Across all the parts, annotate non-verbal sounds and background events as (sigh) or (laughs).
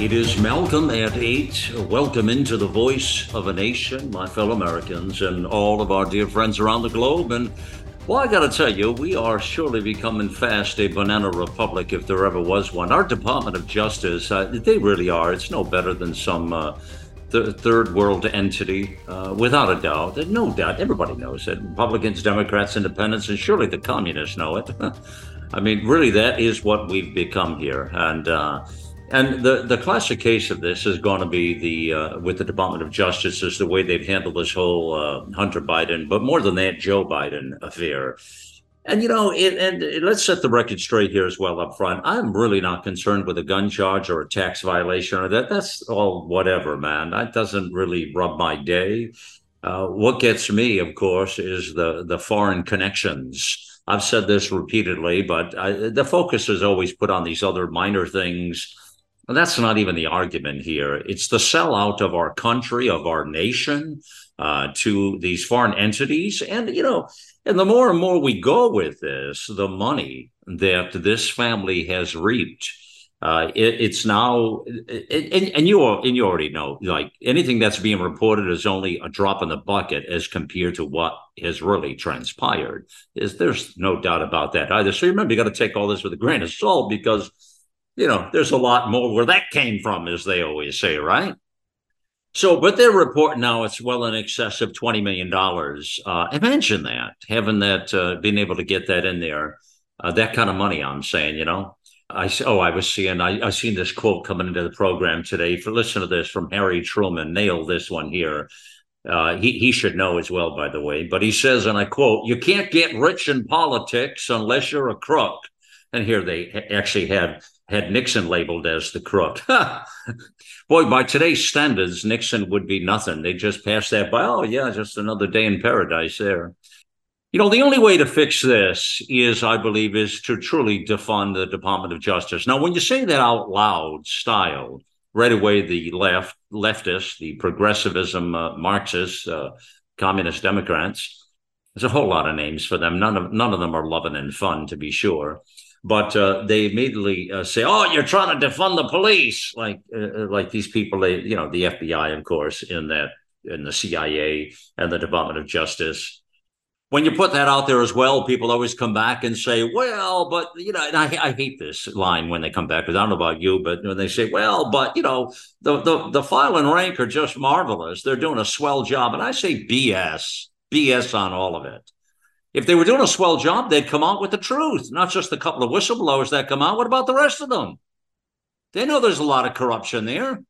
It is Malcolm at 8. Welcome into the voice of a nation, my fellow Americans, and all of our dear friends around the globe. And well, I got to tell you, we are surely becoming fast a banana republic if there ever was one. Our Department of Justice, uh, they really are. It's no better than some uh, th- third world entity, uh, without a doubt. No doubt. Everybody knows it. Republicans, Democrats, Independents, and surely the communists know it. (laughs) I mean, really, that is what we've become here. And, uh, and the, the classic case of this is going to be the uh, with the Department of Justice is the way they've handled this whole uh, Hunter Biden, but more than that, Joe Biden affair. And you know, it, and let's set the record straight here as well up front. I'm really not concerned with a gun charge or a tax violation or that. That's all whatever, man. That doesn't really rub my day. Uh, what gets me, of course, is the the foreign connections. I've said this repeatedly, but I, the focus is always put on these other minor things that's not even the argument here. It's the sellout of our country, of our nation uh, to these foreign entities. And, you know, and the more and more we go with this, the money that this family has reaped. Uh, it, it's now, it, and, and you and you already know, like anything that's being reported is only a drop in the bucket as compared to what has really transpired. Is there's no doubt about that either. So remember, you got to take all this with a grain of salt because you know, there's a lot more where that came from, as they always say, right? So, but their report now it's well in excess of twenty million dollars. Uh, imagine that having that, uh, being able to get that in there, uh, that kind of money. I'm saying, you know, I oh, I was seeing, I I seen this quote coming into the program today. For listen to this from Harry Truman. Nail this one here. Uh, he he should know as well, by the way. But he says, and I quote: "You can't get rich in politics unless you're a crook." And here they actually had had Nixon labeled as the crook. (laughs) Boy, by today's standards, Nixon would be nothing. They just pass that by. Oh, yeah, just another day in paradise there. You know, the only way to fix this is, I believe, is to truly defund the Department of Justice. Now, when you say that out loud style, right away the left, leftists, the progressivism, uh, Marxists, uh, communist Democrats, there's a whole lot of names for them. None of none of them are loving and fun, to be sure but uh, they immediately uh, say, "Oh, you're trying to defund the police," like uh, uh like these people, they, you know, the FBI, of course, in that in the CIA and the Department of Justice. When you put that out there as well, people always come back and say, "Well, but you know," and I, I hate this line when they come back because I don't know about you, but when they say, "Well, but you know, the the the file and rank are just marvelous; they're doing a swell job," and I say, "BS, BS on all of it." If they were doing a swell job, they'd come out with the truth, not just a couple of whistleblowers that come out. What about the rest of them? They know there's a lot of corruption there.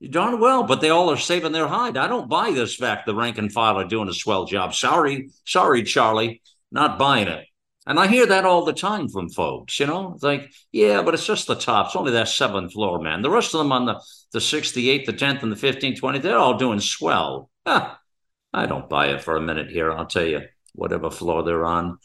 You darn well, but they all are saving their hide. I don't buy this fact the rank and file are doing a swell job. Sorry, sorry, Charlie, not buying it. And I hear that all the time from folks, you know, it's like, yeah, but it's just the top. It's only that seventh floor, man. The rest of them on the, the sixth, the eighth, the 10th, and the 15th, 20th, they're all doing swell. I don't buy it for a minute here, I'll tell you whatever floor they're on.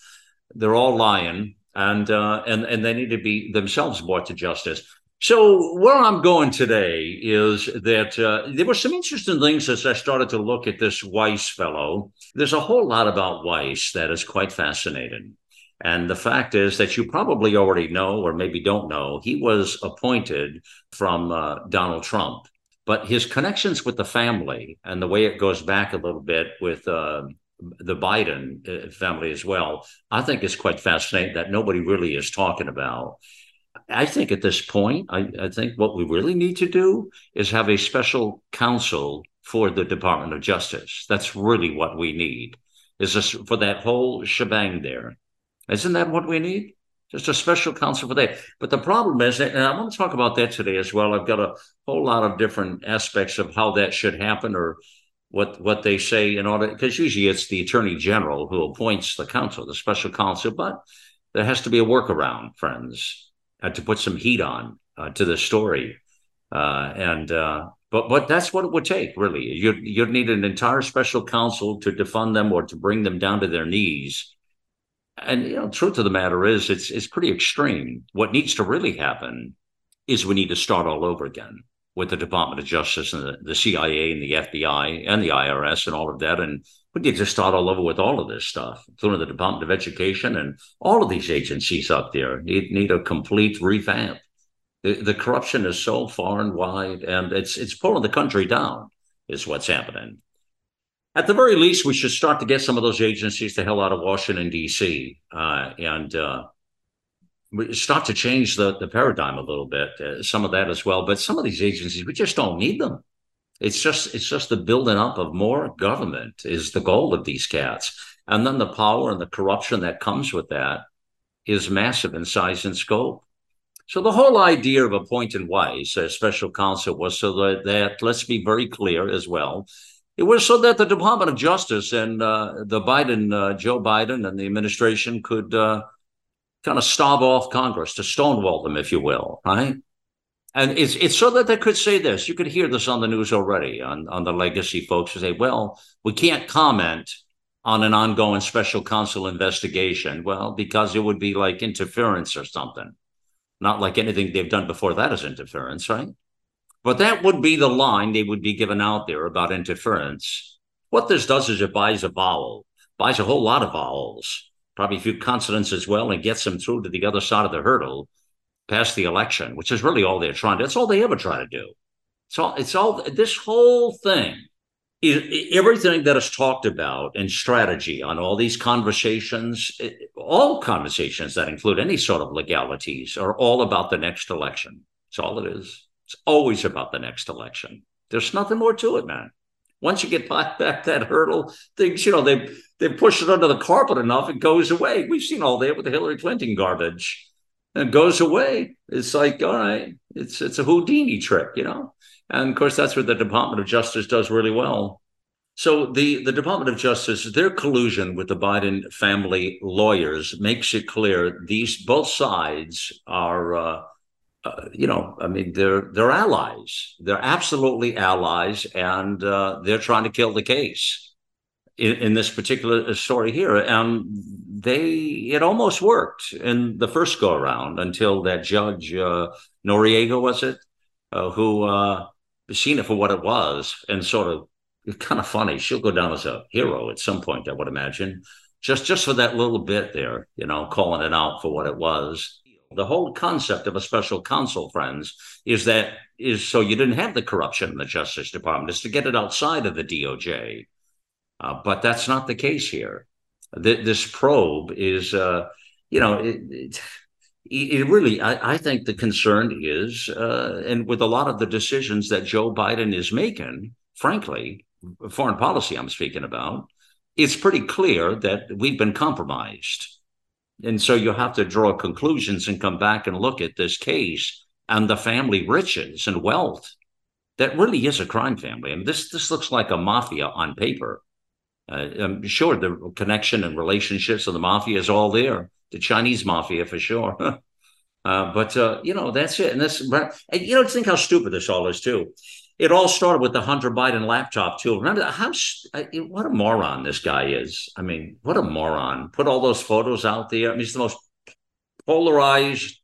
They're all lying, and uh, and and they need to be themselves brought to justice. So where I'm going today is that uh, there were some interesting things as I started to look at this Weiss fellow. There's a whole lot about Weiss that is quite fascinating. And the fact is that you probably already know, or maybe don't know, he was appointed from uh, Donald Trump. But his connections with the family and the way it goes back a little bit with uh, the Biden uh, family as well, I think it's quite fascinating that nobody really is talking about. I think at this point, I, I, think what we really need to do is have a special counsel for the Department of Justice. That's really what we need. Is this for that whole shebang there? Isn't that what we need? Just a special counsel for that. But the problem is, and I want to talk about that today as well. I've got a whole lot of different aspects of how that should happen or what what they say in order because usually it's the attorney general who appoints the counsel, the special counsel, but there has to be a workaround, friends, uh, to put some heat on uh, to the story. Uh, and uh, but but that's what it would take, really. You'd you'd need an entire special counsel to defund them or to bring them down to their knees. And you know, truth of the matter is, it's it's pretty extreme. What needs to really happen is we need to start all over again with the Department of Justice and the, the CIA and the FBI and the IRS and all of that. And we need to start all over with all of this stuff, including the Department of Education and all of these agencies up there need, need a complete revamp. The, the corruption is so far and wide, and it's it's pulling the country down. Is what's happening. At the very least, we should start to get some of those agencies the hell out of Washington D.C. Uh, and uh, start to change the, the paradigm a little bit, uh, some of that as well. But some of these agencies, we just don't need them. It's just it's just the building up of more government is the goal of these cats, and then the power and the corruption that comes with that is massive in size and scope. So the whole idea of appointing Weiss as special counsel was so that, that let's be very clear as well. It was so that the Department of Justice and uh, the Biden, uh, Joe Biden, and the administration could uh, kind of stave off Congress, to stonewall them, if you will, right? And it's it's so that they could say this. You could hear this on the news already on, on the legacy folks who say, well, we can't comment on an ongoing special counsel investigation. Well, because it would be like interference or something. Not like anything they've done before that is interference, right? But that would be the line they would be given out there about interference. What this does is it buys a vowel, buys a whole lot of vowels probably a few consonants as well, and gets them through to the other side of the hurdle past the election, which is really all they're trying to. That's all they ever try to do. So it's all this whole thing is everything that is talked about in strategy on all these conversations, all conversations that include any sort of legalities are all about the next election. It's all it is. It's always about the next election. There's nothing more to it, man. Once you get (laughs) back that hurdle, things, you know, they they push it under the carpet enough, it goes away. We've seen all that with the Hillary Clinton garbage. And it goes away. It's like, all right, it's it's a Houdini trick, you know? And of course, that's what the Department of Justice does really well. So the, the Department of Justice, their collusion with the Biden family lawyers makes it clear these both sides are uh, uh, you know, I mean, they're they're allies. They're absolutely allies, and uh, they're trying to kill the case in, in, this particular story here. And they, it almost worked in the first go around until that judge uh, Noreika was it, uh, who uh, seen it for what it was, and sort of it's kind of funny. She'll go down as a hero at some point, I would imagine. Just just for that little bit there, you know, calling it out for what it was the whole concept of a special counsel, friends, is that is so you didn't have the corruption in the Justice Department, is to get it outside of the DOJ. Uh, but that's not the case here. this probe is, uh, you know, it, it, it really, I, I, think the concern is, uh, and with a lot of the decisions that Joe Biden is making, frankly, foreign policy I'm speaking about, it's pretty clear that we've been compromised and so you have to draw conclusions and come back and look at this case and the family riches and wealth. That really is a crime family. I mean, this this looks like a mafia on paper. Uh, I'm sure the connection and relationships of the mafia is all there. The Chinese mafia for sure. (laughs) uh, but uh, you know that's it. And this, and you know, think how stupid this all is too it all started with the Hunter Biden laptop too. Remember how what a moron this guy is. I mean, what a moron! Put all those photos out there. I mean, he's the most polarized,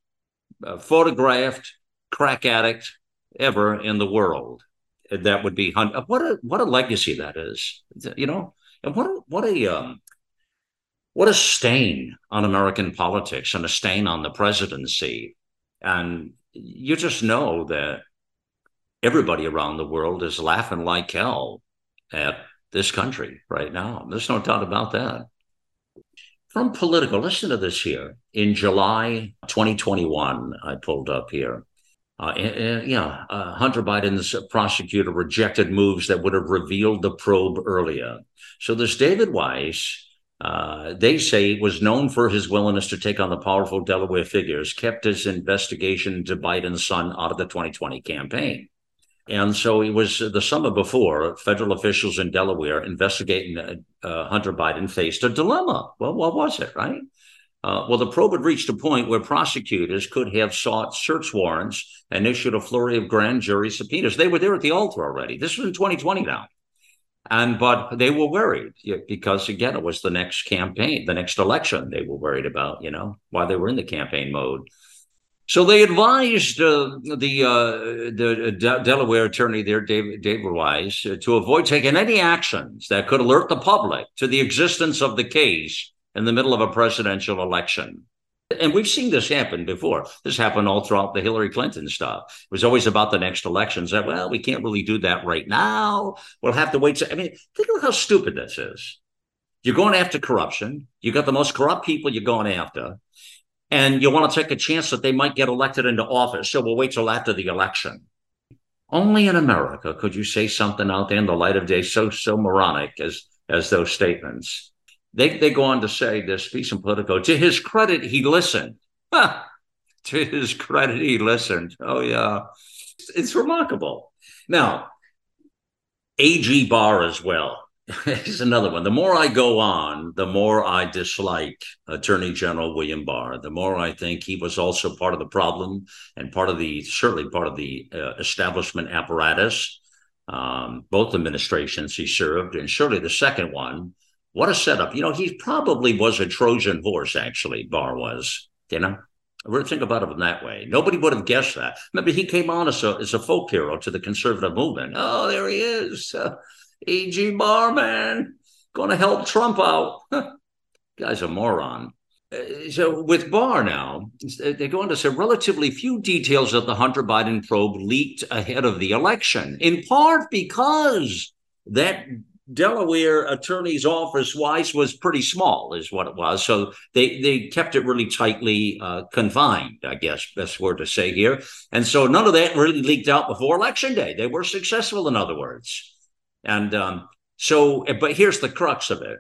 uh, photographed crack addict ever in the world. That would be Hunter. What a what a legacy that is. You know, and what a, what a um, what a stain on American politics and a stain on the presidency. And you just know that everybody around the world is laughing like hell at this country right now. There's no doubt about that. From Politico, listen to this here. In July 2021, I pulled up here. Uh, and, yeah, uh, Hunter Biden's prosecutor rejected moves that would have revealed the probe earlier. So this David Weiss, uh, they say, was known for his willingness to take on the powerful Delaware figures, kept his investigation to Biden's son out of the 2020 campaign. And so it was the summer before, federal officials in Delaware investigating uh, uh, Hunter Biden faced a dilemma. Well, what was it, right? Uh, well, the probe had reached a point where prosecutors could have sought search warrants and issued a flurry of grand jury subpoenas. They were there at the altar already. This was in 2020 now. And but they were worried because again, it was the next campaign, the next election they were worried about, you know, while they were in the campaign mode. So they advised uh, the uh, the uh, Delaware attorney there, David, David Weiss, uh, to avoid taking any actions that could alert the public to the existence of the case in the middle of a presidential election. And we've seen this happen before. This happened all throughout the Hillary Clinton stuff. It was always about the next elections. That well, we can't really do that right now. We'll have to wait. I mean, think of how stupid this is. You're going after corruption. You got the most corrupt people you're going after and you want to take a chance that they might get elected into office. So we'll wait till after the election. Only in America could you say something out there in the light of day so so moronic as as those statements. They they go on to say this piece in Politico. To his credit, he listened. Huh. To his credit, he listened. Oh yeah, it's remarkable. Now, AG Barr as well (laughs) Here's another one. The more I go on, the more I dislike Attorney General William Barr. The more I think he was also part of the problem and part of the, certainly part of the uh, establishment apparatus, um, both administrations he served, and surely the second one. What a setup. You know, he probably was a Trojan horse, actually, Barr was, you know? Really think about it in that way. Nobody would have guessed that. Remember, he came on as a, as a folk hero to the conservative movement. Oh, there he is. Uh, (laughs) A.G. Barman, going to help Trump out. (laughs) Guy's a moron. Uh, so with Barr now, they go going to say relatively few details of the Hunter Biden probe leaked ahead of the election, in part because that Delaware attorney's office Weiss was pretty small, is what it was. So they they kept it really tightly uh, confined, I guess best word to say here. And so none of that really leaked out before election day. They were successful, in other words. And um, so, but here's the crux of it.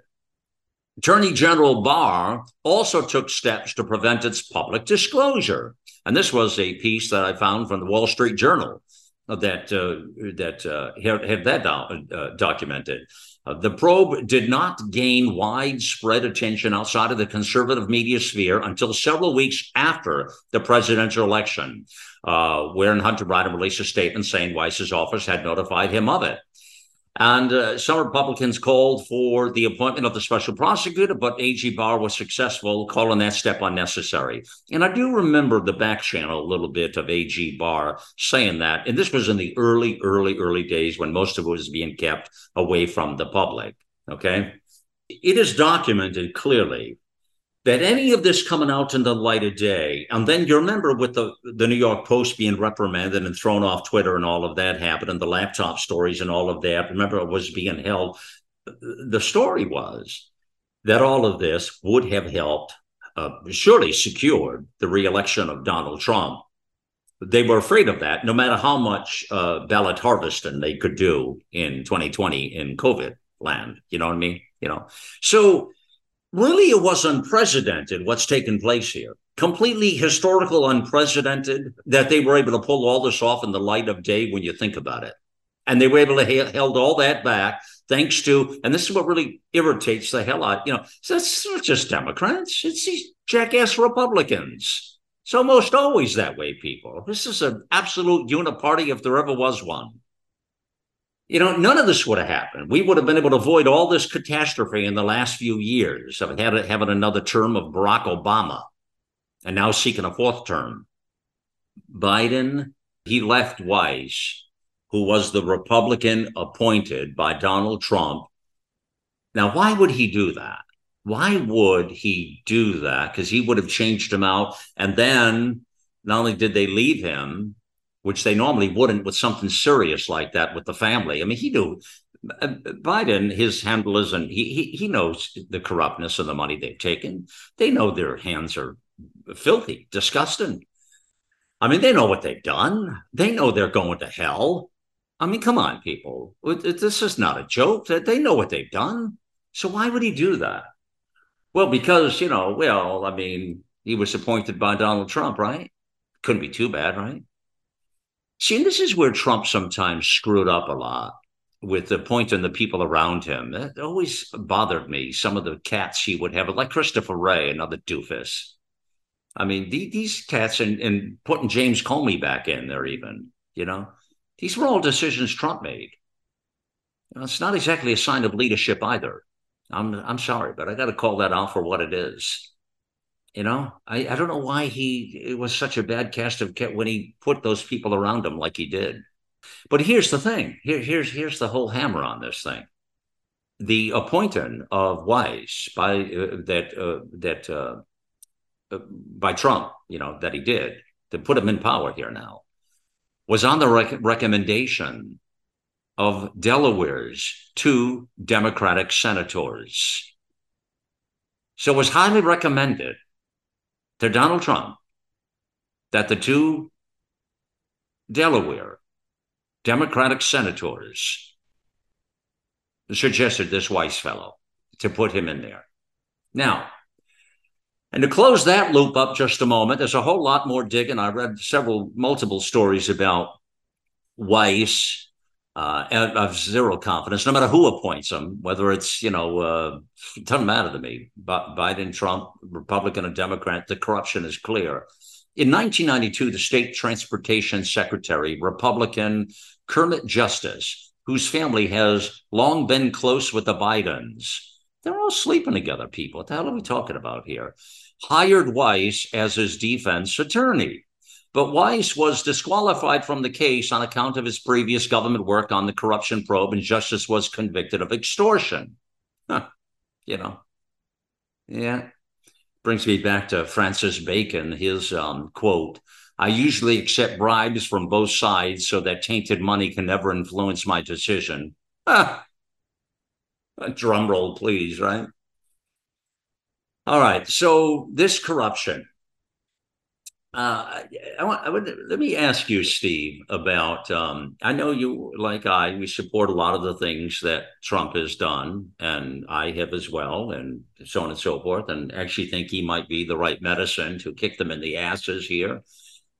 Attorney General Barr also took steps to prevent its public disclosure. And this was a piece that I found from the Wall Street Journal that uh, that uh, had, had, that do- uh, documented. Uh, the probe did not gain widespread attention outside of the conservative media sphere until several weeks after the presidential election, uh, wherein Hunter Biden released a statement saying Weiss's office had notified him of it. And uh, some Republicans called for the appointment of the special prosecutor, but AG Barr was successful, calling that step unnecessary. And I do remember the back channel a little bit of AG Barr saying that. And this was in the early, early, early days when most of it was being kept away from the public. Okay. It is documented clearly that any of this coming out in the light of day, and then you remember with the, the New York Post being reprimanded and thrown off Twitter and all of that happened, and the laptop stories and all of that. Remember, it was being held. The story was that all of this would have helped, uh, surely secured the reelection of Donald Trump. They were afraid of that, no matter how much uh, ballot harvesting they could do in 2020 in COVID land. You know what I mean? You know, so really it was unprecedented what's taken place here. Completely historical unprecedented that they were able to pull all this off in the light of day when you think about it. And they were able to ha- held all that back thanks to and this is what really irritates the hell out you know it's not just democrats it's these jackass republicans. It's almost always that way people. This is an absolute uniparty if there ever was one you know, none of this would have happened. We would have been able to avoid all this catastrophe in the last few years of having another term of Barack Obama and now seeking a fourth term. Biden, he left Weiss, who was the Republican appointed by Donald Trump. Now, why would he do that? Why would he do that? Because he would have changed him out. And then not only did they leave him, which they normally wouldn't with something serious like that with the family. I mean, he knew uh, Biden, his handlers, and he, he he knows the corruptness of the money they've taken. They know their hands are filthy, disgusting. I mean, they know what they've done. They know they're going to hell. I mean, come on, people. This is not a joke. That they know what they've done. So why would he do that? Well, because, you know, well, I mean, he was appointed by Donald Trump, right? Couldn't be too bad, right? See, and this is where Trump sometimes screwed up a lot. with the point and the people around him. It always bothered me. Some of the cats he would have, like Christopher Wray, another doofus. I mean, the, these cats and, and putting James Comey back in there, even, you know, these were all decisions Trump made. You know, it's not exactly a sign of leadership either. I'm I'm sorry, but I got to call that out for what it is. You know, I, I don't know why he it was such a bad cast of when he put those people around him like he did. But here's the thing. Here, here's here's the whole hammer on this thing. The appointing of Weiss by uh, that uh, that uh, uh, by Trump, you know, that he did to put him in power here now, was on the rec- recommendation of Delaware's two Democratic senators. So it was highly recommended to Donald Trump that the two Delaware Democratic senators suggested this Weiss fellow to put him in there. Now, and to close that loop up just a moment, there's a whole lot more digging. I read several, multiple stories about Weiss uh, of zero confidence, no matter who appoints them, whether it's, you know, uh, it doesn't matter to me. but Biden, Trump, Republican, or Democrat, the corruption is clear. In 1992, the state transportation secretary, Republican Kermit Justice, whose family has long been close with the Bidens, they're all sleeping together, people. What the hell are we talking about here? Hired Weiss as his defense attorney. But Weiss was disqualified from the case on account of his previous government work on the corruption probe, and Justice was convicted of extortion. Huh. You know, yeah. Brings me back to Francis Bacon, his um, quote I usually accept bribes from both sides so that tainted money can never influence my decision. Ah. A drum roll, please, right? All right. So, this corruption, uh, I, want, I would let me ask you, Steve, about. Um, I know you, like I, we support a lot of the things that Trump has done, and I have as well, and so on and so forth. And actually think he might be the right medicine to kick them in the asses here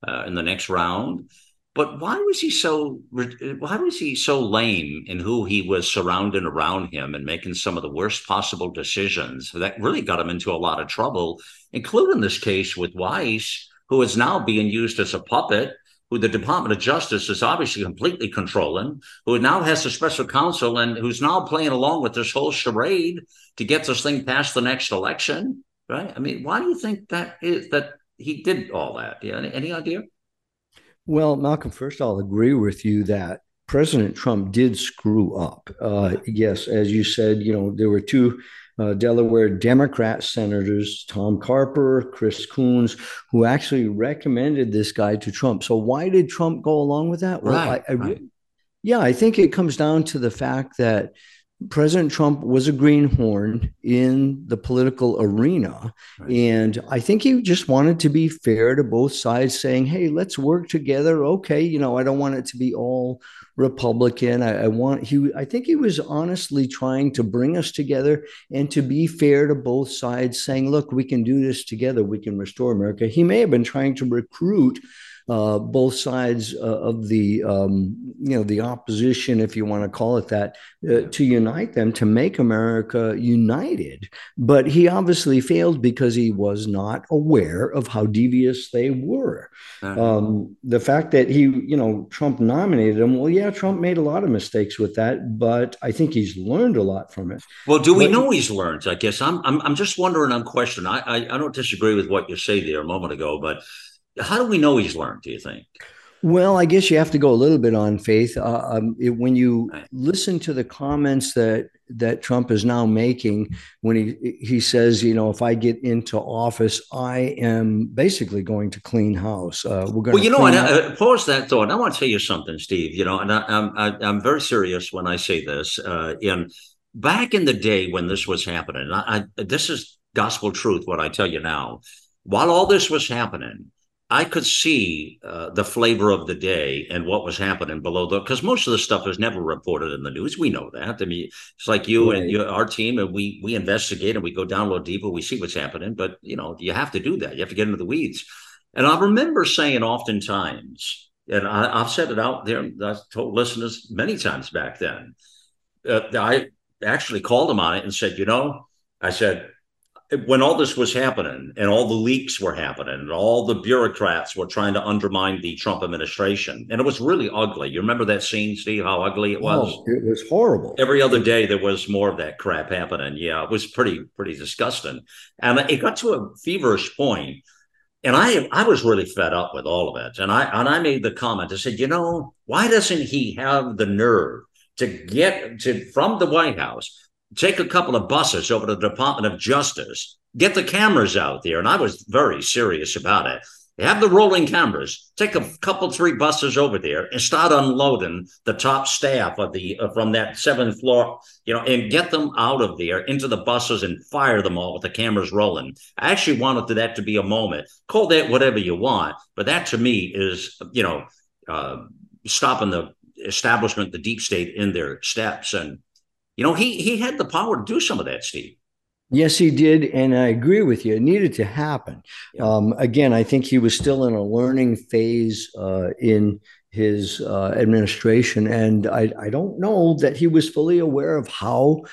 uh, in the next round. But why was he so? Why was he so lame in who he was surrounding around him and making some of the worst possible decisions that really got him into a lot of trouble, including this case with Weiss who is now being used as a puppet, who the Department of Justice is obviously completely controlling, who now has a special counsel and who's now playing along with this whole charade to get this thing past the next election. Right? I mean, why do you think that is that he did all that? Yeah, any, any idea? Well, Malcolm, first I'll agree with you that President Trump did screw up. Uh, yes, as you said, you know, there were two uh, Delaware Democrat senators, Tom Carper, Chris Coons, who actually recommended this guy to Trump. So why did Trump go along with that? Well, right, I, I, right. yeah, I think it comes down to the fact that President Trump was a greenhorn in the political arena. Right. And I think he just wanted to be fair to both sides, saying, hey, let's work together. Okay, you know, I don't want it to be all Republican. I, I, want he. I think he was honestly trying to bring us together and to be fair to both sides, saying, "Look, we can do this together. We can restore America." He may have been trying to recruit uh, both sides uh, of the um, you know the opposition, if you want to call it that, uh, to unite them to make America united. But he obviously failed because he was not aware of how devious they were. Uh-huh. Um, the fact that he, you know, Trump nominated him. Well, yeah, Trump made a lot of mistakes with that, but I think he's learned a lot from it. Well, do we but, know he's learned? I guess I'm, I'm, I'm just wondering. I'm questioning. I, I, I don't disagree with what you say there a moment ago, but how do we know he's learned? Do you think? Well, I guess you have to go a little bit on faith. Uh, um, it, when you listen to the comments that that Trump is now making, when he he says, you know, if I get into office, I am basically going to clean house. Uh, we're going. Well, you know, and I, pause that thought. I want to tell you something, Steve. You know, and I, am I, am very serious when I say this. Uh, in back in the day when this was happening, I, I, this is gospel truth. What I tell you now, while all this was happening I could see uh, the flavor of the day and what was happening below the because most of the stuff is never reported in the news. We know that. I mean, it's like you right. and you, our team, and we we investigate and we go down a little deeper. We see what's happening, but you know, you have to do that. You have to get into the weeds. And I remember saying oftentimes and I, have said it out there. I've told listeners many times back then. Uh, I actually called him on it and said, you know, I said, when all this was happening and all the leaks were happening and all the bureaucrats were trying to undermine the Trump administration, and it was really ugly. You remember that scene, Steve? How ugly it was? Oh, it was horrible. Every other day there was more of that crap happening. Yeah, it was pretty pretty disgusting, and it got to a feverish point. And I I was really fed up with all of it. And I and I made the comment. I said, you know, why doesn't he have the nerve to get to from the White House? Take a couple of buses over to the Department of Justice, get the cameras out there. And I was very serious about it. Have the rolling cameras. Take a couple, three buses over there and start unloading the top staff of the uh, from that seventh floor, you know, and get them out of there into the buses and fire them all with the cameras rolling. I actually wanted that to be a moment. Call that whatever you want, but that to me is, you know, uh, stopping the establishment, the deep state in their steps. And you know, he he had the power to do some of that, Steve. Yes, he did, and I agree with you. It needed to happen. Yeah. Um, again, I think he was still in a learning phase uh, in his uh, administration, and I, I don't know that he was fully aware of how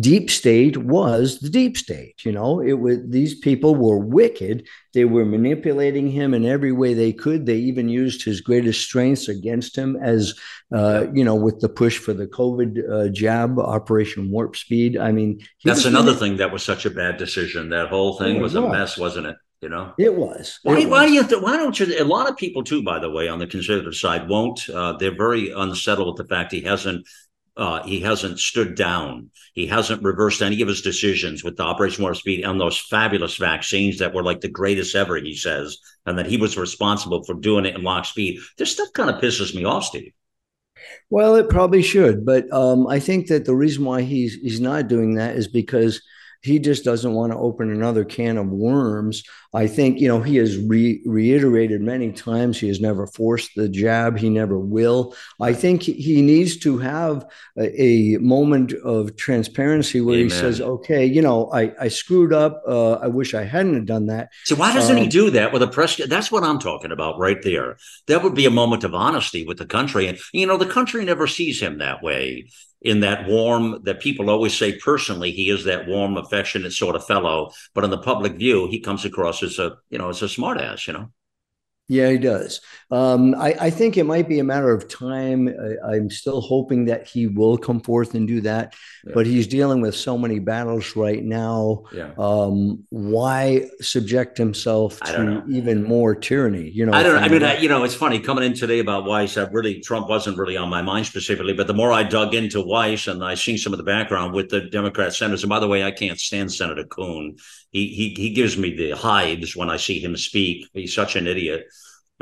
deep state was the deep state you know? It was these people were wicked. They were manipulating him in every way they could. They even used his greatest strengths against him as uh, you know with the push for the covid uh, jab operation warp speed. I mean that's another thing that was such a bad decision. That whole thing was, was a mess wasn't it? You know? It was. Why, it why was. do you th- why don't you a lot of people too by the way on the conservative side won't uh, they're very unsettled with the fact he hasn't uh, he hasn't stood down. He hasn't reversed any of his decisions with the Operation Warp Speed and those fabulous vaccines that were like the greatest ever, he says, and that he was responsible for doing it in lock speed. This stuff kind of pisses me off, Steve. Well, it probably should, but um, I think that the reason why he's he's not doing that is because he just doesn't want to open another can of worms. I think, you know, he has re- reiterated many times he has never forced the jab. He never will. I think he needs to have a, a moment of transparency where Amen. he says, okay, you know, I, I screwed up. Uh, I wish I hadn't done that. So why doesn't um, he do that with a press? That's what I'm talking about right there. That would be a moment of honesty with the country. And, you know, the country never sees him that way in that warm that people always say personally he is that warm affectionate sort of fellow but in the public view he comes across as a you know as a smartass you know yeah, he does. Um, I, I, think it might be a matter of time. I, am still hoping that he will come forth and do that, yeah. but he's dealing with so many battles right now. Yeah. Um, why subject himself to even more tyranny? You know, I don't. I mean, I, you know, it's funny coming in today about Weiss. I really Trump wasn't really on my mind specifically, but the more I dug into Weiss and I seen some of the background with the Democrat senators. And by the way, I can't stand Senator Coon. He he he gives me the hives when I see him speak. He's such an idiot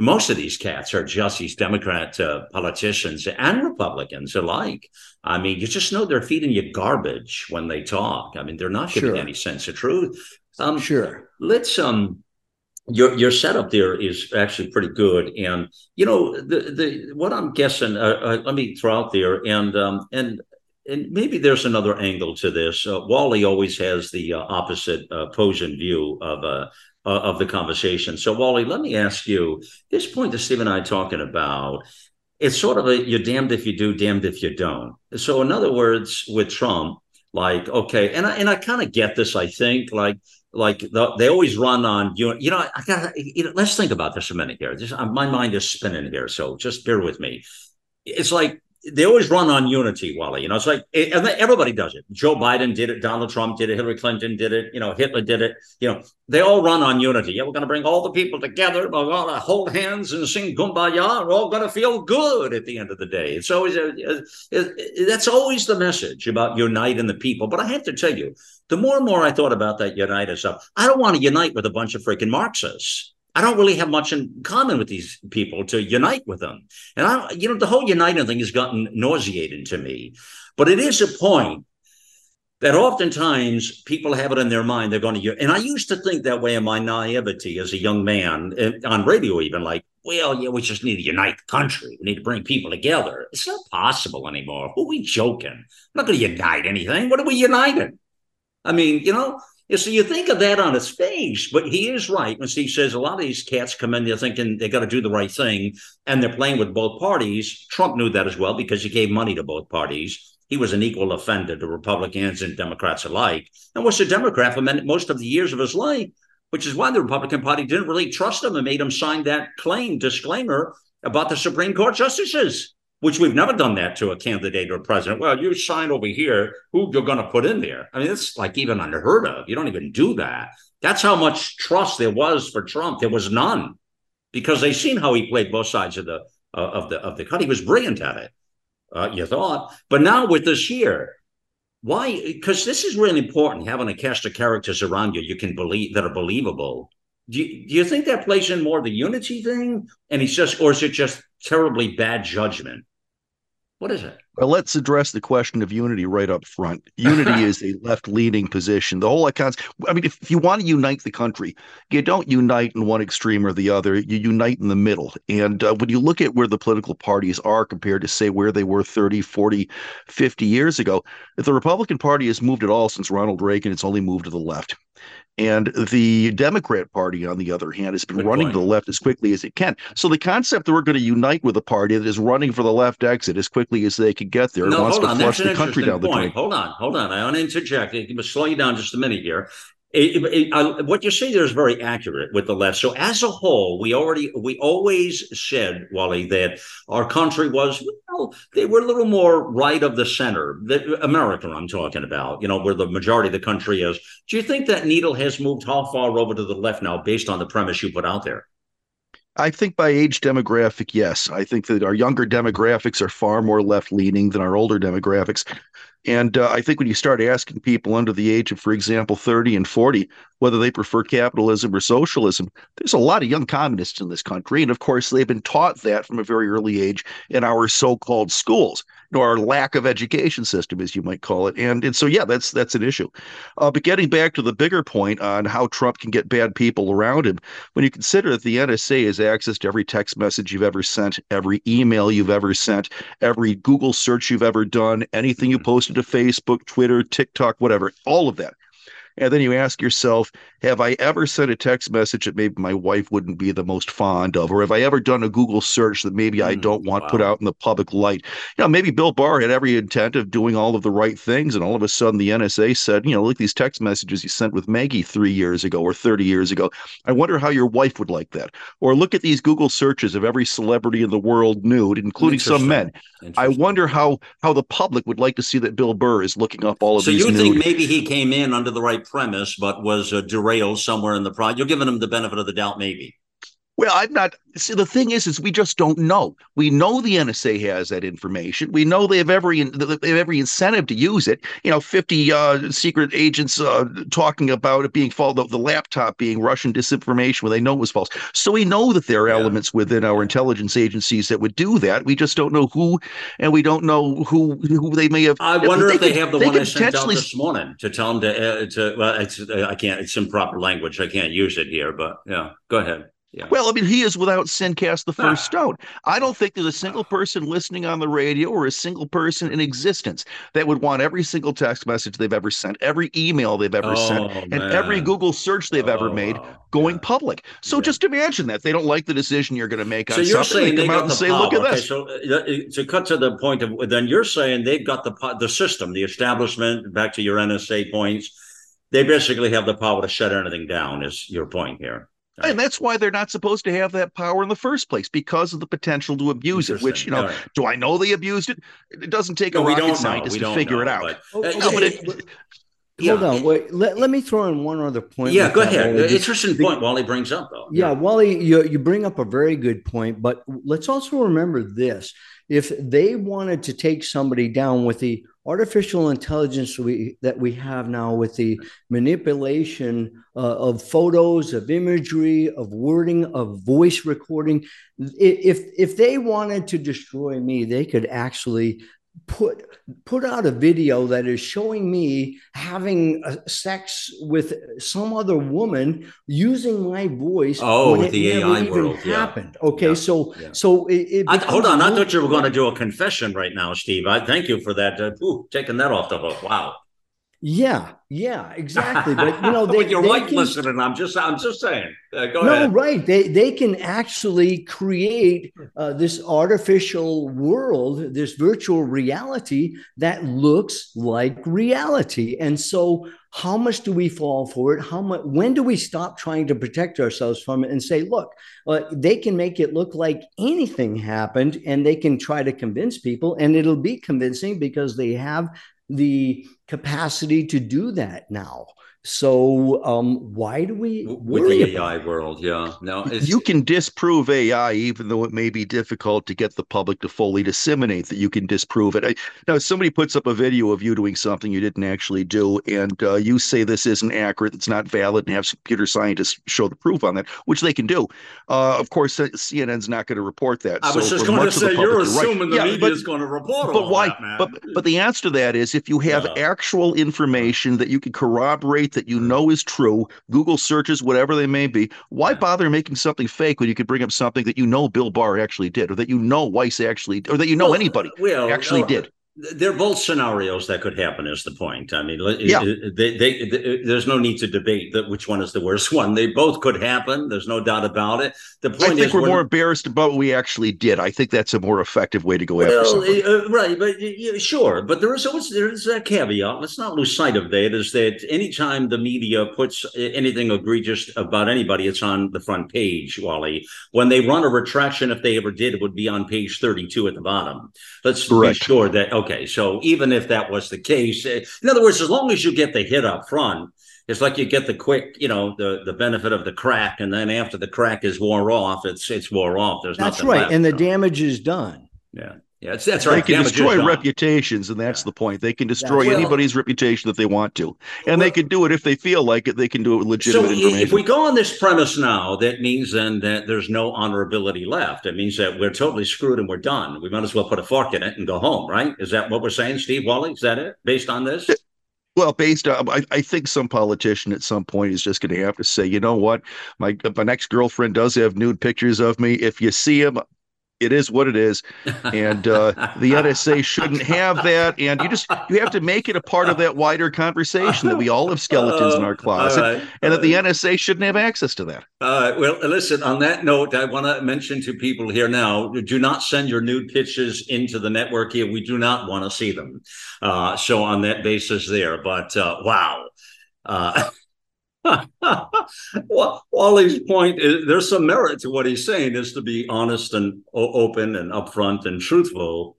most of these cats are just these Democrat uh, politicians and Republicans alike. I mean, you just know they're feeding you garbage when they talk. I mean, they're not giving sure. any sense of truth. Um, sure. Let's um, your your setup there is actually pretty good, and you know the the what I'm guessing. Uh, uh, let me throw out there, and um, and and maybe there's another angle to this. Uh, Wally always has the uh, opposite uh, opposing view of uh, uh, of the conversation. So, Wally, let me ask you this point that Steve and I are talking about. It's sort of a you're damned if you do, damned if you don't. So, in other words, with Trump, like okay, and I and I kind of get this. I think like like the, they always run on you. You know, I got you know. Let's think about this a minute here. Just, my mind is spinning here, so just bear with me. It's like they always run on unity, Wally. You know, it's like eh, it, everybody does it. Joe Biden did it. Donald Trump did it. Hillary Clinton did it. You know, Hitler did it. You know, they all run on unity. Yeah, we're going to bring all the people together. We're going to hold hands and sing "Kumbaya." We're all going to feel good at the end of the day. It's always a, a, a, that's always the message about uniting the people. But I have to tell you, the more and more I thought about that unite stuff, I don't want to unite with a bunch of freaking Marxists. I don't really have much in common with these people to unite with them. And I, you know, the whole uniting thing has gotten nauseating to me. But it is a point that oftentimes people have it in their mind. They're going to and i used to think that way in my naivety as a young man eh, on radio even like well yeah we just need to unite the country. We need to bring people together. It's not possible anymore. Who are we joking? We're not going to unite anything. What are we uniting? I mean you know Yeah, so you think of that on its face, but he is right when he says a lot of these cats come in, they're thinking they got to do the right thing, and they're playing with both parties. Trump knew that as well because he gave money to both parties. He was an equal offender to Republicans and Democrats alike, and was a Democrat for most of the years of his life, which is why the Republican Party didn't really trust him and made him sign that claim disclaimer about the Supreme Court justices which we've never done that to a candidate or president. Well, you sign over here who you're going to put in there. I mean, it's like even unheard of. You don't even do that. That's how much trust there was for Trump. There was none because they seen how he played both sides of the uh, of the of the cut. He was brilliant at it. Uh, you thought, but now with this year, why? Because this is really important. Having a cast of characters around you you can believe that are believable. Do you, do you think that plays in more the unity thing, and he's just, or is it just terribly bad judgment? What is it? Well, let's address the question of unity right up front. Unity (laughs) is a left leaning position. The whole accounts, I mean, if, if, you want to unite the country, you don't unite in one extreme or the other, you unite in the middle. And uh, when you look at where the political parties are compared to, say, where they were 30, 40, 50 years ago, if the Republican Party has moved at all since Ronald Reagan, it's only moved to the left. And the Democrat Party, on the other hand, has been Good running point. to the left as quickly as it can. So the concept that we're going to unite with a party that is running for the left exit as quickly as they can get there no, wants to on. flush the country down point. the drain. Hold on, hold on. I want to interject. It must slow you down just a minute here. It, it, it, what you say there is very accurate with the left. So as a whole, we already we always said, Wally, that our country was well, they were a little more right of the center. The, America, I'm talking about, you know, where the majority of the country is. Do you think that needle has moved how far over to the left now, based on the premise you put out there? I think by age demographic, yes. I think that our younger demographics are far more left leaning than our older demographics. And uh, I think when you start asking people under the age of, for example, 30 and 40, whether they prefer capitalism or socialism, there's a lot of young communists in this country. And of course, they've been taught that from a very early age in our so called schools or our lack of education system, as you might call it. And, and so, yeah, that's that's an issue. Uh, but getting back to the bigger point on how Trump can get bad people around him, when you consider that the NSA has access to every text message you've ever sent, every email you've ever sent, every Google search you've ever done, anything you mm-hmm. posted to Facebook, Twitter, TikTok, whatever, all of that. And then you ask yourself, have I ever sent a text message that maybe my wife wouldn't be the most fond of? Or have I ever done a Google search that maybe I hmm, don't want wow. put out in the public light? You know, maybe Bill Barr had every intent of doing all of the right things. And all of a sudden the NSA said, you know, look, these text messages you sent with Maggie three years ago or 30 years ago. I wonder how your wife would like that. Or look at these Google searches of every celebrity in the world nude, including some men. I wonder how how the public would like to see that Bill Barr is looking up all of so these. So you think maybe he came in under the right premise, but was uh, derailed somewhere in the project. You're giving them the benefit of the doubt, maybe. Well, I'm not. See, the thing is, is we just don't know. We know the NSA has that information. We know they have every they have every incentive to use it. You know, 50 uh, secret agents uh, talking about it being false, the, the, laptop being Russian disinformation when they know it was false. So we know that there are yeah. elements within our intelligence agencies that would do that. We just don't know who, and we don't know who who they may have. I wonder they if could, they have the they one I sent out this morning to tell them to uh, to. Well, it's I can't. It's improper language. I can't use it here, but yeah, go ahead. Yeah. Well, I mean, he is without sin cast the first ah. stone. I don't think there's a single person listening on the radio or a single person in existence that would want every single text message they've ever sent, every email they've ever oh, sent, man. and every Google search they've oh, ever made going yeah. public. So yeah. just imagine that they don't like the decision you're going to make on so you're something. Saying they come out and say, "Look at okay, this." So uh, to cut to the point of then you're saying they've got the the system, the establishment. Back to your NSA points, they basically have the power to shut anything down. Is your point here? And that's why they're not supposed to have that power in the first place because of the potential to abuse it. Which you know, right. do I know they abused it? It doesn't take no, a rocket scientist to figure know, it out. But, uh, no, but it, yeah. Hold on, wait. Let, let me throw in one other point. Yeah, go ahead. Wally. Interesting point Wally brings up, though. Yeah, yeah, Wally, you, you bring up a very good point, but let's also remember this: if they wanted to take somebody down with the artificial intelligence we, that we have now with the manipulation uh, of photos of imagery of wording of voice recording if if they wanted to destroy me they could actually put put out a video that is showing me having sex with some other woman using my voice. Oh, with the AI world, happened. Yeah. Okay, yeah. so yeah. so it, it I, hold on. I thought you were going to do a confession right now, Steve. I thank you for that. Uh, ooh, taking that off the hook. Wow. Yeah, yeah, exactly. But you know, (laughs) they, you're right can, listening. I'm just, I'm just saying. Uh, go no, ahead. right. They they can actually create uh, this artificial world, this virtual reality that looks like reality. And so, how much do we fall for it? How much? When do we stop trying to protect ourselves from it and say, look, uh, they can make it look like anything happened, and they can try to convince people, and it'll be convincing because they have the capacity to do that now. So um, why do we with the AI world? Yeah, no, you can disprove AI even though it may be difficult to get the public to fully disseminate that you can disprove it. I, now, if somebody puts up a video of you doing something you didn't actually do, and uh, you say this isn't accurate, it's not valid, and have computer scientists show the proof on that, which they can do. Uh, of course, CNN's not going to report that. I was so just going to say you're assuming right. the yeah, media but, is going to report but why? That, but but the answer to that is if you have Yeah. actual information that you can corroborate that you know is true, Google searches, whatever they may be, why bother making something fake when you could bring up something that you know Bill Barr actually did, or that you know Weiss actually, or that you know Well, anybody well, actually did? They're both scenarios that could happen. Is the point? I mean, Yeah. they, they, they- there's no need to debate that which one is the worst (laughs) one. They both could happen. There's no doubt about it. The point I think is, we're more embarrassed about what we actually did. I think that's a more effective way to go after Well, somebody. uh, right, but uh, yeah, sure, but there is always there is a caveat. Let's not lose sight of that. Is that anytime the media puts uh, anything egregious about anybody, it's on the front page. Wally, when they run a retraction, if they ever did, it would be on page thirty-two at the bottom. Let's Correct. be sure that okay. So even if that was the case, uh, in other words, as long as you get the hit up front. It's like you get the quick, you know, the, the benefit of the crack, and then after the crack is wore off, it's it's wore off. There's That's nothing right, left, and the damage is done. yeah, yeah, it's, that's They right. They can Damage destroy reputations, and that's Yeah. the point. They can destroy Well- anybody's reputation that they want to, and they can do it if they feel like it. They can do it with legitimate i- information. if we go on this premise now, that means then that there's no honorability left. It means that we're totally screwed and we're done. We might as well put a fork in it and go home, right? Is that what we're saying, Steve Wally? Is that it? Based on this? Well, based on, I, I think some politician at some point is just going to have to say, you know what, my my next girlfriend does have nude pictures of me. If you see him, it is what it is, and uh, the (laughs) NSA shouldn't have that. And you just you have to make it a part of that wider conversation that we all have skeletons in our (laughs) closet, All right. and that the NSA shouldn't have access to that. Uh, well, listen, on that note, I want to mention to people here now do not send your nude pictures into the network here. We do not want to see them. Uh, so, on that basis, there, but uh, wow. (laughs) (laughs) Well, Wally's point is there's some merit to what he's saying is to be honest and open and upfront and truthful.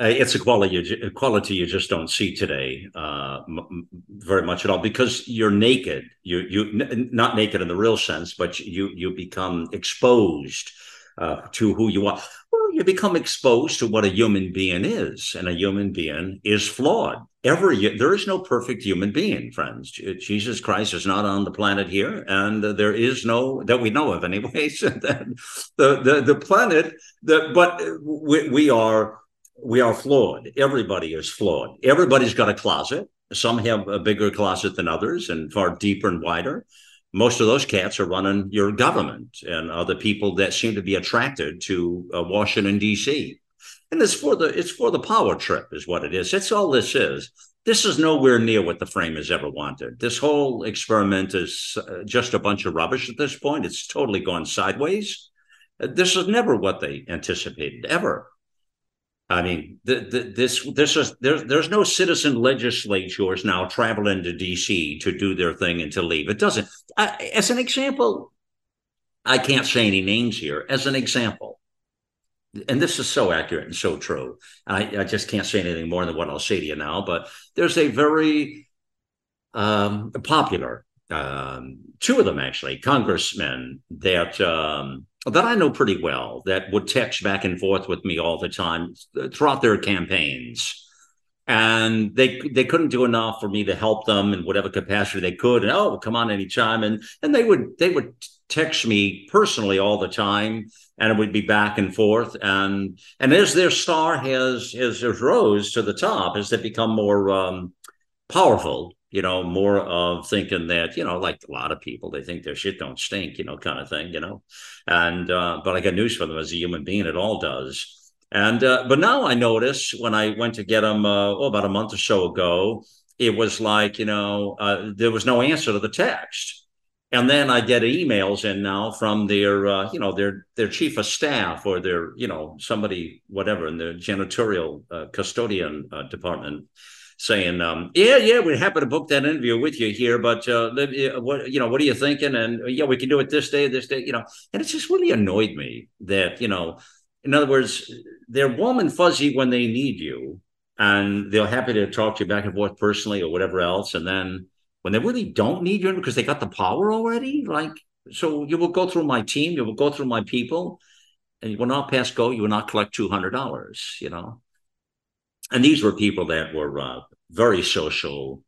Uh, it's a quality, you, a quality you just don't see today, uh, m- very much at all, because you're naked. You, you, n- not naked in the real sense, but you, you become exposed uh, to who you are. Well, you become exposed to what a human being is, and a human being is flawed. Every there is no perfect human being, friends. Jesus Christ is not on the planet here, and there is no that we know of, anyways. (laughs) the the the planet, but we, we are we are flawed. Everybody is flawed. Everybody's got a closet. Some have a bigger closet than others, and far deeper and wider most of those cats are running your government and other people that seem to be attracted to uh, Washington D.C. And it's for the it's for the power trip, is what it is. That's all this is. This is nowhere near what the framers ever wanted. This whole experiment is uh, just a bunch of rubbish at this point. It's totally gone sideways. Uh, This is never what they anticipated ever. I mean, this this is there's there's no citizen legislatures now traveling to D.C. to do their thing and to leave. It doesn't. I, as an example, I can't say any names here. As an example, and this is so accurate and so true. I, I just can't say anything more than what I'll say to you now. But there's a very um, popular, um, two of them actually, congressmen that um, that I know pretty well that would text back and forth with me all the time throughout their campaigns. And they they couldn't do enough for me to help them in whatever capacity they could. And oh, come on anytime. And and they would they would text me personally all the time, and it would be back and forth. And and as their star has has, has rose to the top, as they become more um, powerful, you know, more of thinking that, you know, like a lot of people, they think their shit don't stink, you know, kind of thing, you know. And uh, but I got news for them as a human being, it all does. And uh, but now I notice when I went to get them uh, oh, about a month or so ago, it was like you know uh, there was no answer to the text and then I get emails in now from their, uh, you know, their their chief of staff or their, you know, somebody whatever in the janitorial uh, custodian uh, department, saying, um, "Yeah, yeah, we're happy to book that interview with you here, but uh, what, you know, what are you thinking?" And yeah, we can do it this day, this day, you know. And it just really annoyed me that, you know, in other words, they're warm and fuzzy when they need you, and they're happy to talk to you back and forth personally or whatever else, and then when they really don't need you because they got the power already. Like, so you will go through my team, you will go through my people, and you will not pass go. You will not collect two hundred dollars. You know, and these were people that were uh, very social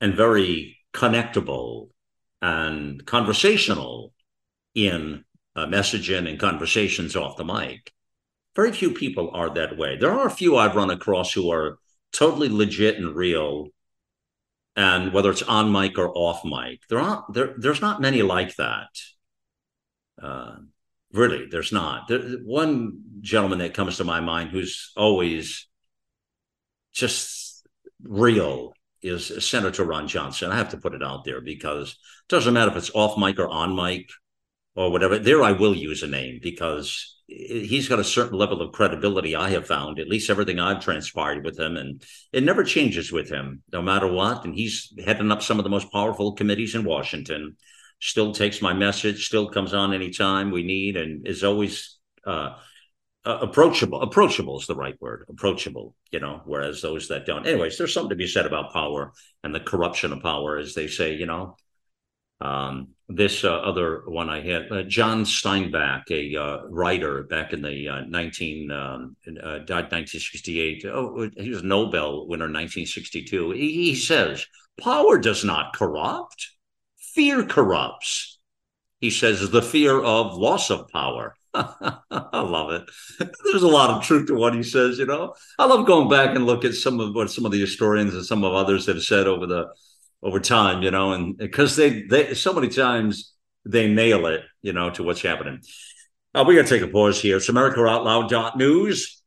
and very connectable and conversational in uh, messaging and conversations off the mic. Very few people are that way. There are a few I've run across who are totally legit and real and whether it's on mic or off mic. There aren't there. There's not many like that. Uh, really, there's not. There, one gentleman that comes to my mind who's always just real is Senator Ron Johnson. I have to put it out there because it doesn't matter if it's off mic or on mic or whatever. There, I will use a name because he's got a certain level of credibility i have found. At least everything i've transpired with him and it never changes with him no matter what. And he's heading up some of the most powerful committees in washington. Still takes my message still comes on anytime we need and is always uh, approachable. Approachable is the right word approachable you know whereas those that don't. Anyways there's something to be said about power and the corruption of power as they say you know um, this uh, other one I had, uh, John Steinbeck, a uh, writer back in the uh, 19, um, uh, died 1968. Oh, he was Nobel winner 1962. He, he says, power does not corrupt, fear corrupts. He says, the fear of loss of power. (laughs) I love it. There's a lot of truth to what he says, you know. I love going back and look at some of what some of the historians and some of others have said over the over time, you know, and because they they so many times they nail it, you know, to what's happening. Uh, we got to take a pause here. It's AmericaOutloud.news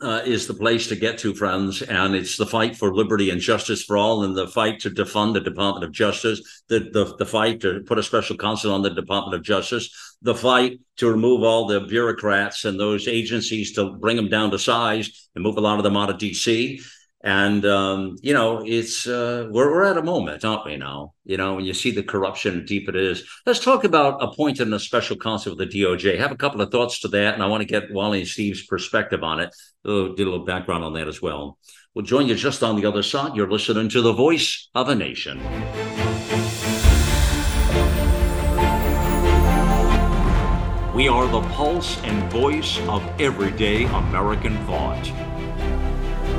uh, is the place to get to, friends, and it's the fight for liberty and justice for all, and the fight to defund the Department of Justice, the the, the fight to put a special counsel on the Department of Justice, the fight to remove all the bureaucrats and those agencies to bring them down to size and move a lot of them out of D.C and um, you know it's uh, we're, we're at a moment aren't we now? You know when you see the corruption deep it is. Let's talk about appointing a special counsel of the doj have a couple of thoughts to that and i want to get wally and steve's perspective on it. Did a little background on that as well. We'll join you just on the other side. You're listening to the voice of a nation. We are the pulse and voice of everyday american thought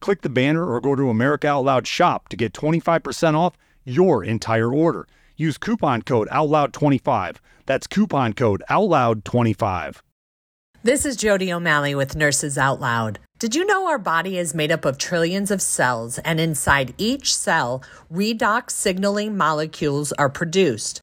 Click the banner or go to America Out Loud shop to get 25% off your entire order. Use coupon code OUTLOUD25. That's coupon code OUTLOUD25. This is Jody O'Malley with Nurses Out Loud. Did you know our body is made up of trillions of cells, and inside each cell, redox signaling molecules are produced?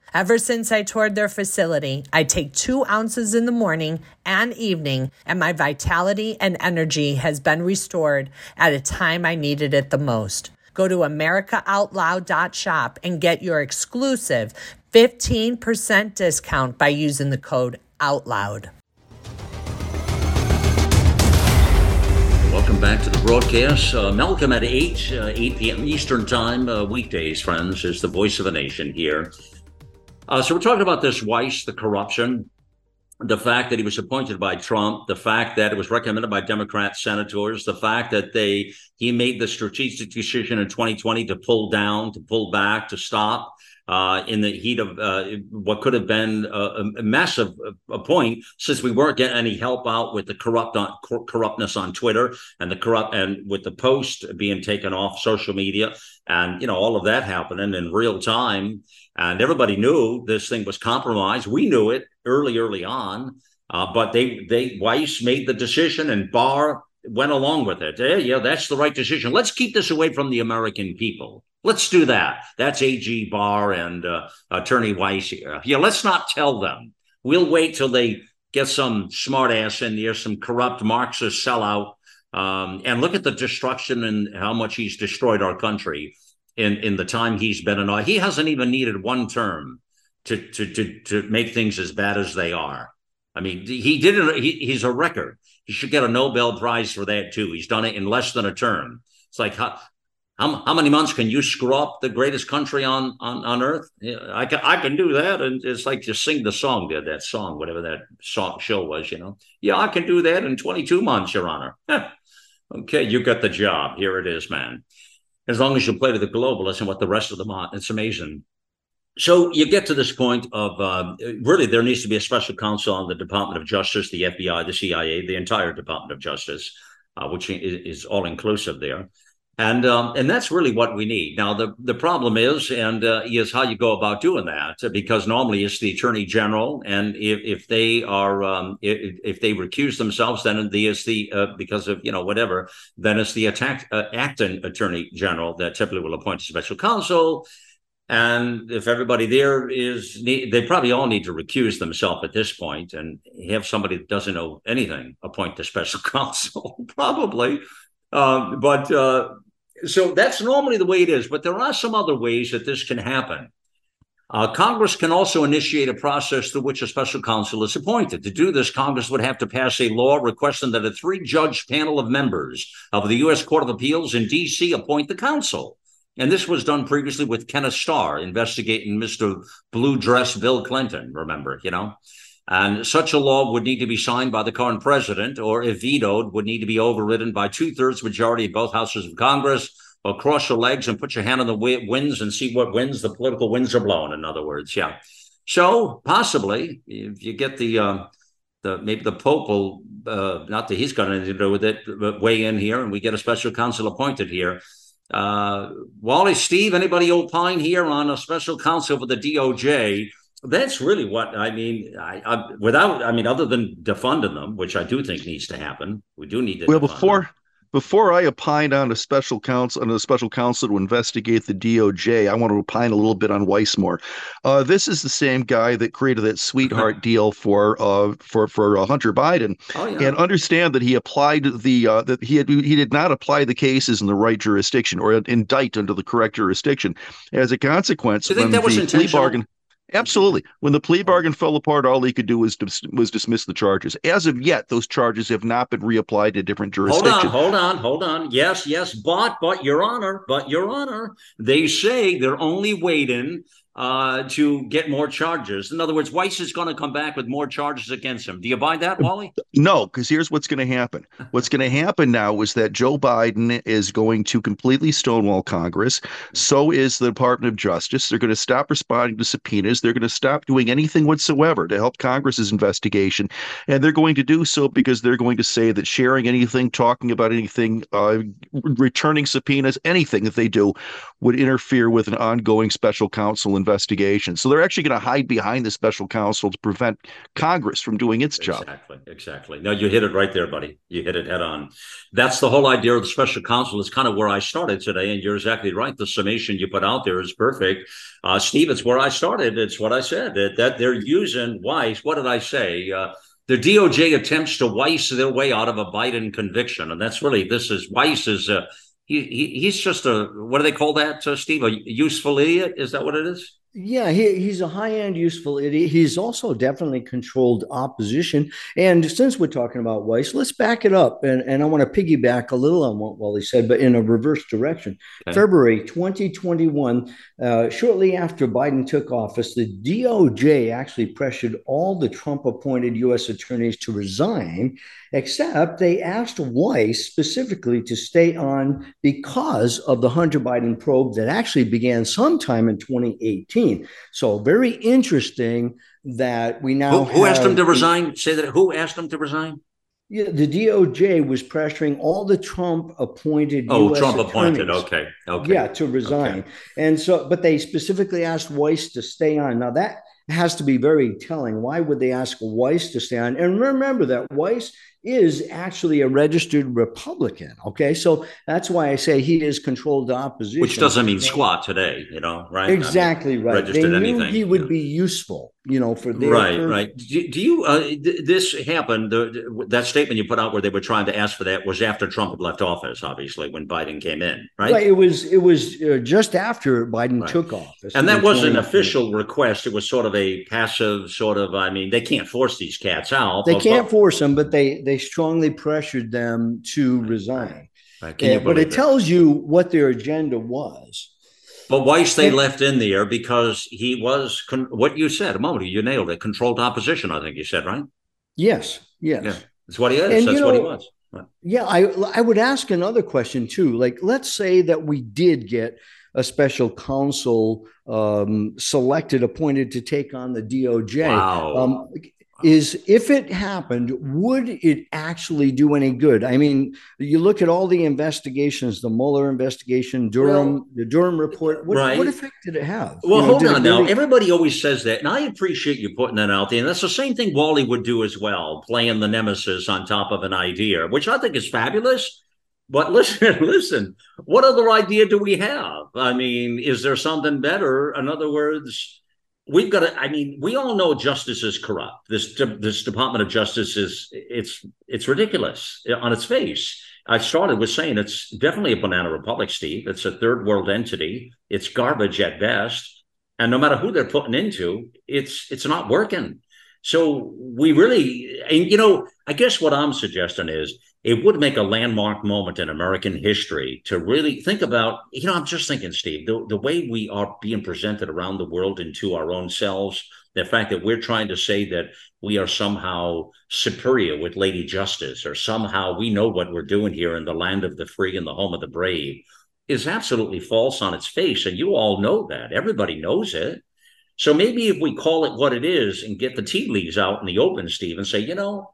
Ever since I toured their facility, I take two ounces in the morning and evening, and my vitality and energy has been restored at a time I needed it the most. Go to AmericaOutloud.shop and get your exclusive 15% discount by using the code OUTLOUD. Welcome back to the broadcast. Uh, Malcolm at 8, uh, 8 p.m. Eastern Time, uh, weekdays, friends, is the voice of a nation here. Uh, so we're talking about this Weiss, the corruption, the fact that he was appointed by Trump, the fact that it was recommended by Democrat senators, the fact that they he made the strategic decision in 2020 to pull down, to pull back, to stop uh, in the heat of uh, what could have been a, a massive a point, since we weren't getting any help out with the corrupt on, corruptness on Twitter and the corrupt and with the post being taken off social media, and you know all of that happening in real time, and everybody knew this thing was compromised. We knew it early, early on, uh, but they they Weiss made the decision, and Barr went along with it. Yeah, yeah, that's the right decision. Let's keep this away from the American people. Let's do that. That's AG Barr and uh, Attorney Weiss here. Yeah, let's not tell them. We'll wait till they get some smartass in there, some corrupt Marxist sellout, um, and look at the destruction and how much he's destroyed our country in in the time he's been in. office, He hasn't even needed one term to to to to make things as bad as they are. I mean, he did it. He, he's a record. He should get a Nobel Prize for that too. He's done it in less than a term. It's like how, how, how many months can you screw up the greatest country on on, on earth? I can I can do that, and it's like just sing the song, did that song, whatever that song show was, you know. Yeah, I can do that in 22 months, Your Honor. (laughs) okay, you got the job. Here it is, man. As long as you play to the globalists and what the rest of them are, it's amazing. So you get to this point of uh, really there needs to be a special counsel on the Department of Justice, the FBI, the CIA, the entire Department of Justice, uh, which is, is all inclusive there and um, and that's really what we need. Now the the problem is, and uh, is how you go about doing that, because normally it's the attorney general, and if, if they are um, if, if they recuse themselves, then the is the uh, because of you know whatever, then it's the attack, uh, acting attorney general that typically will appoint a special counsel. And if everybody there is, they probably all need to recuse themselves at this point and have somebody that doesn't know anything appoint the special (laughs) counsel, probably. Um, but uh, so that's normally the way it is. But there are some other ways that this can happen. Uh, Congress can also initiate a process through which a special counsel is appointed. To do this, Congress would have to pass a law requesting that a three judge panel of members of the U.S. Court of Appeals in D.C. appoint the counsel. And this was done previously with Kenneth Starr investigating Mr. Blue Dress Bill Clinton, remember, you know? And such a law would need to be signed by the current president, or if vetoed, would need to be overridden by two thirds majority of both houses of Congress. Or cross your legs and put your hand on the winds and see what winds the political winds are blowing. In other words, yeah. So possibly, if you get the uh, the maybe the Pope will uh, not that he's got anything to do with it, but weigh in here, and we get a special counsel appointed here. Uh, Wally, Steve, anybody opine here on a special counsel for the DOJ? That's really what I mean. I, I, without, I mean, other than defunding them, which I do think needs to happen, we do need to. Well, before them. before I opine on a special counsel on a special counsel to investigate the DOJ, I want to opine a little bit on Weiss more. Uh, this is the same guy that created that sweetheart (laughs) deal for uh, for for uh, Hunter Biden, oh, yeah. and understand that he applied the uh, that he had he did not apply the cases in the right jurisdiction or indict under the correct jurisdiction. As a consequence, do you think that was intentional? bargain Absolutely. When the plea bargain fell apart, all he could do was dis- was dismiss the charges. As of yet, those charges have not been reapplied to different jurisdictions. Hold on, hold on, hold on. Yes, yes, but but Your Honor, but Your Honor, they say they're only waiting. Uh, to get more charges. In other words, Weiss is going to come back with more charges against him. Do you buy that, Wally? No, because here's what's going to happen. (laughs) What's going to happen now is that Joe Biden is going to completely stonewall Congress. So is the Department of Justice. They're going to stop responding to subpoenas. They're going to stop doing anything whatsoever to help Congress's investigation. And they're going to do so because they're going to say that sharing anything, talking about anything, uh, returning subpoenas, anything that they do would interfere with an ongoing special counsel investigation. So they're actually going to hide behind the special counsel to prevent Congress from doing its job. Exactly. Exactly. No, you hit it right there, buddy. You hit it head on. That's the whole idea of the special counsel. Is kind of where I started today, and you're exactly right. The summation you put out there is perfect, uh, Steve. It's where I started. It's what I said that that they're using Weiss. What did I say? Uh, the DOJ attempts to Weiss their way out of a Biden conviction, and that's really this is Weiss is. Uh, he, he, he's just a what do they call that, uh, Steve? A useful idiot? Is that what it is? Yeah, he, he's a high end useful idiot. He's also definitely controlled opposition. And since we're talking about Weiss, let's back it up. And, and I want to piggyback a little on what Wally said, but in a reverse direction. Okay. February 2021, uh, shortly after Biden took office, the DOJ actually pressured all the Trump appointed U.S. attorneys to resign except they asked Weiss specifically to stay on because of the Hunter Biden probe that actually began sometime in 2018. So, very interesting that we now. Who, who asked him to resign? Say that. Who asked him to resign? Yeah, the DOJ was pressuring all the Trump appointed. Oh, US Trump appointed. Okay. Okay. Yeah, to resign. Okay. And so, but they specifically asked Weiss to stay on. Now that has to be very telling. Why would they ask Weiss to stay on? And remember that Weiss is actually a registered Republican. Okay. So that's why I say he is controlled opposition. Which doesn't mean squat today, you know, right? Exactly I mean, right. They knew anything, he would be useful, you know, for their right, right. Do, do you? Uh, th- this happened. The, that statement you put out where they were trying to ask for that was after Trump had left office, obviously, when Biden came in, right? Right. It was. It was uh, just after Biden right. took office, and that was an official request. It was sort of a passive, sort of. I mean, they can't force these cats out. They can't but, force them, but they they strongly pressured them to resign. Right. Yeah, but it, it tells you what their agenda was. But Weiss they left in there because he was con- what you said a moment ago. You nailed it. Controlled opposition. I think you said right. Yes. Yes. Yeah. That's what he is. And, That's you know, what he was. Right. Yeah. I I would ask another question too. Like, let's say that we did get a special counsel um, selected, appointed to take on the DOJ. Wow. Um, is if it happened, would it actually do any good? I mean, you look at all the investigations, the Mueller investigation, Durham, well, the Durham report. What, right. what, effect did it have? Well, you know, hold on now. Really... Everybody always says that, and I appreciate you putting that out there. And that's the same thing Wally would do as well, playing the nemesis on top of an idea, which I think is fabulous. But (laughs) listen, listen, what other idea do we have? I mean, is there something better? In other words, we've got to i mean we all know justice is corrupt. This this department of justice is it's it's ridiculous on its face. I started with saying it's definitely a banana republic steve. It's a third world entity. It's garbage at best. And no matter who they're putting into it's it's not working. So we really and you know i guess what i'm suggesting is it would make a landmark moment in American history to really think about. You know, I'm just thinking, Steve, the, the way we are being presented around the world and to our own selves, the fact that we're trying to say that we are somehow superior with Lady Justice, or somehow we know what we're doing here in the land of the free and the home of the brave, is absolutely false on its face. And you all know that. Everybody knows it. So maybe if we call it what it is and get the tea leaves out in the open, Steve, and say, you know,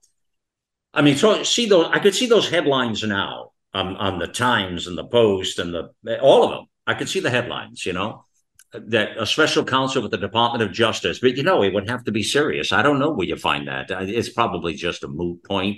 I mean, so see those. I could see those headlines now on, on the Times and the Post and the all of them. I could see the headlines. You know, that a special counsel with the Department of Justice, but you know, it would have to be serious. I don't know where you find that. It's probably just a moot point.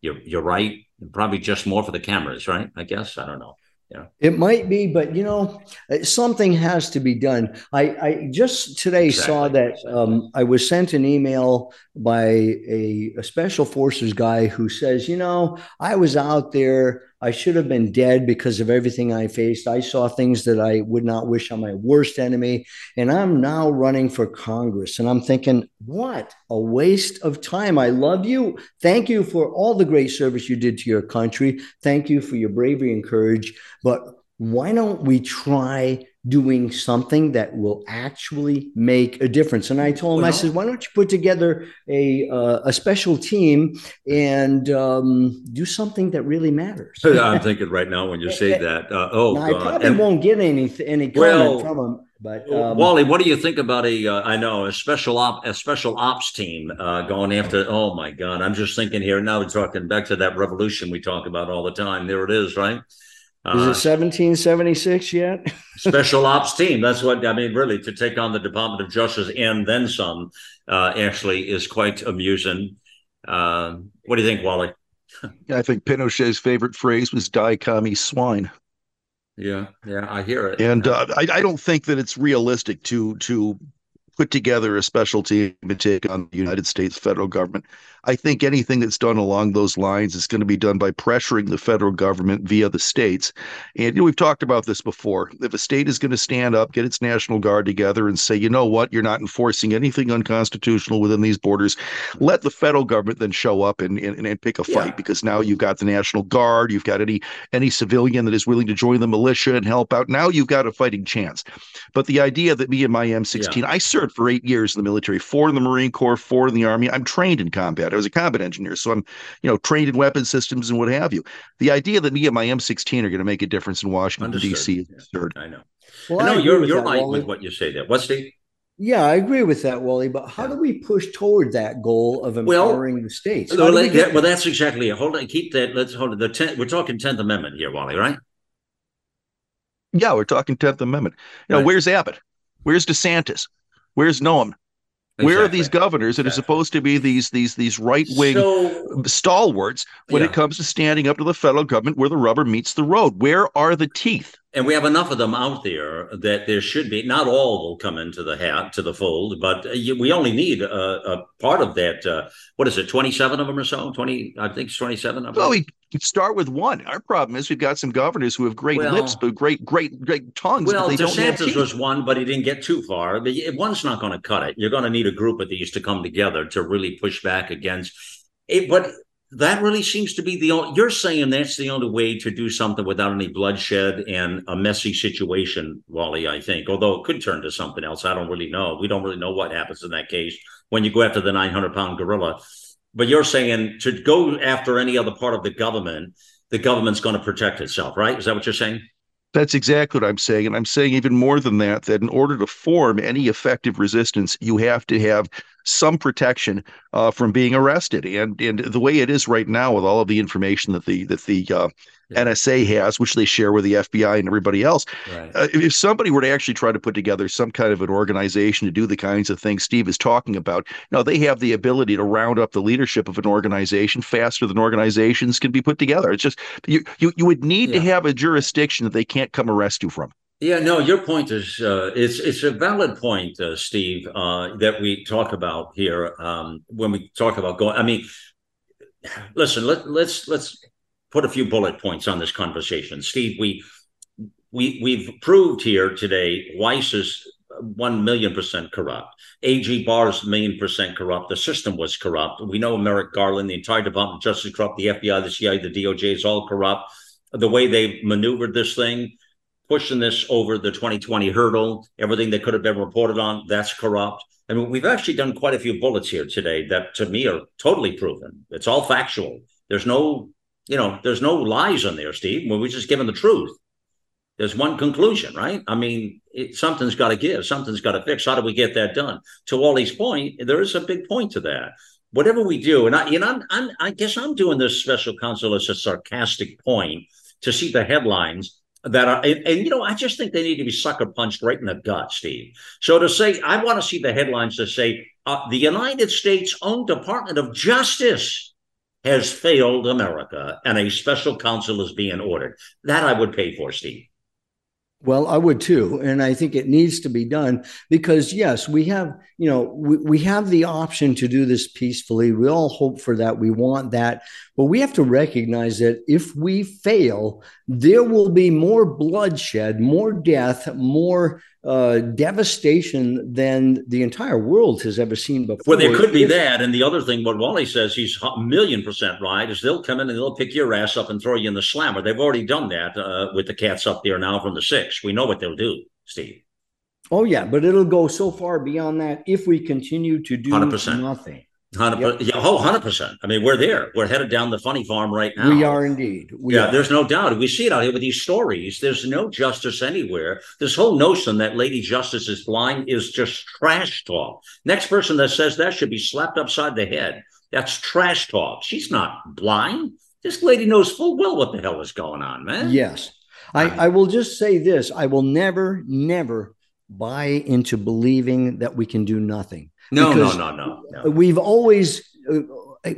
You're you're right. Probably just more for the cameras, right? I guess I don't know. Yeah. It might be, but you know, something has to be done. I, I just today exactly. saw that um, I was sent an email by a, a special forces guy who says, you know, I was out there I should have been dead because of everything I faced. I saw things that I would not wish on my worst enemy. And I'm now running for Congress. And I'm thinking, what a waste of time. I love you. Thank you for all the great service you did to your country. Thank you for your bravery and courage. But why don't we try doing something that will actually make a difference? And I told him, well, I said, why don't you put together a uh, a special team and um, do something that really matters? (laughs) I'm thinking right now when you say (laughs) that. Uh, oh, now, I probably and, won't get any any comment well, from him. But um, Wally, what do you think about a? Uh, I know a special op, a special ops team uh, going after. Oh my God, I'm just thinking here now. We're talking back to that revolution we talk about all the time. There it is, right? Is it 1776 uh, yet? (laughs) special ops team. That's what I mean. Really, to take on the Department of Justice and then some, uh, actually, is quite amusing. Uh, what do you think, Wally? I think Pinochet's favorite phrase was "die commie swine." Yeah, yeah, I hear it. And uh, I, I don't think that it's realistic to to put together a special team to take on the United States federal government. I think anything that's done along those lines is going to be done by pressuring the federal government via the states. And you know, we've talked about this before. If a state is going to stand up, get its National Guard together and say, you know what, you're not enforcing anything unconstitutional within these borders, let the federal government then show up and, and, and pick a fight yeah. because now you've got the National Guard, you've got any any civilian that is willing to join the militia and help out. Now you've got a fighting chance. But the idea that me and my M16, yeah. I served for eight years in the military, four in the Marine Corps, four in the Army. I'm trained in combat. I was a combat engineer, so I'm, you know, trained in weapon systems and what have you. The idea that me and my M16 are going to make a difference in Washington D.C. is absurd. I know. Well, I know you're you're right Wally. with what you say there. What's the yeah, I agree with that, Wally. But how yeah. do we push toward that goal of empowering well, the states? Well, that, well, that's exactly it. Hold on, keep that. Let's hold it. The ten, we're talking Tenth Amendment here, Wally, right? Yeah, we're talking Tenth Amendment. You know, right. where's Abbott? Where's DeSantis? Where's Noem? Exactly. Where are these governors that exactly. are supposed to be these these these right wing so, stalwarts when yeah. it comes to standing up to the federal government where the rubber meets the road? Where are the teeth? And we have enough of them out there that there should be. Not all will come into the hat to the fold, but we only need a, a part of that. Uh, what is it? Twenty seven of them or so? Twenty? I think it's twenty seven of them. Well, we start with one. Our problem is we've got some governors who have great well, lips, but great, great, great tongues. Well, DeSantis was one, but he didn't get too far. One's not going to cut it. You're going to need a group of these to come together to really push back against it. But that really seems to be the only. You're saying that's the only way to do something without any bloodshed and a messy situation, Wally. I think, although it could turn to something else. I don't really know. We don't really know what happens in that case when you go after the 900 pound gorilla but you're saying to go after any other part of the government, the government's going to protect itself, right? Is that what you're saying? That's exactly what I'm saying. And I'm saying even more than that, that in order to form any effective resistance, you have to have some protection uh, from being arrested. And and the way it is right now, with all of the information that the that the uh, yeah. NSA has, which they share with the FBI and everybody else. Right. Uh, if somebody were to actually try to put together some kind of an organization to do the kinds of things Steve is talking about, you know, they have the ability to round up the leadership of an organization faster than organizations can be put together. It's just you you, you would need yeah. to have a jurisdiction that they can't come arrest you from. Yeah, no, your point is uh, it's it's a valid point, uh, Steve, uh, that we talk about here um, when we talk about going. I mean, listen, let, let's let's put a few bullet points on this conversation. Steve, we we we've proved here today Weiss is one million percent corrupt. AG Barr's million percent corrupt. The system was corrupt. We know Merrick Garland, the entire Department of Justice corrupt. The FBI, the CIA, the DOJ is all corrupt. The way they maneuvered this thing, pushing this over the 2020 hurdle, everything that could have been reported on, that's corrupt. I mean, we've actually done quite a few bullets here today that to me are totally proven. It's all factual. There's no you know, there's no lies on there, Steve. We're just given the truth. There's one conclusion, right? I mean, it, something's got to give, something's got to fix. How do we get that done? To Wally's point, there is a big point to that. Whatever we do, and I, you know, I'm, I'm, I guess I'm doing this special counsel as a sarcastic point to see the headlines that are, and, and, you know, I just think they need to be sucker punched right in the gut, Steve. So to say, I want to see the headlines to say uh, the United States own Department of Justice has failed America and a special counsel is being ordered. That I would pay for, Steve. Well, I would too. And I think it needs to be done because, yes, we have, you know, we, we have the option to do this peacefully. We all hope for that. We want that. But we have to recognize that if we fail, there will be more bloodshed, more death, more uh, devastation than the entire world has ever seen before. Well, there could be that. And the other thing, what Wally says, he's a million percent right, is they'll come in and they'll pick your ass up and throw you in the slammer. They've already done that uh, with the cats up there now from the six. We know what they'll do, Steve. Oh yeah, but it'll go so far beyond that if we continue to do 100%. nothing. 100%. Yeah, oh, 100%. I mean, we're there. We're headed down the funny farm right now. We are indeed. We yeah, are. there's no doubt. We see it out here with these stories. There's no justice anywhere. This whole notion that Lady Justice is blind is just trash talk. Next person that says that should be slapped upside the head. That's trash talk. She's not blind. This lady knows full well what the hell is going on, man. Yes. I, I will just say this I will never, never buy into believing that we can do nothing. No, no, no, no, no. We've always. Uh,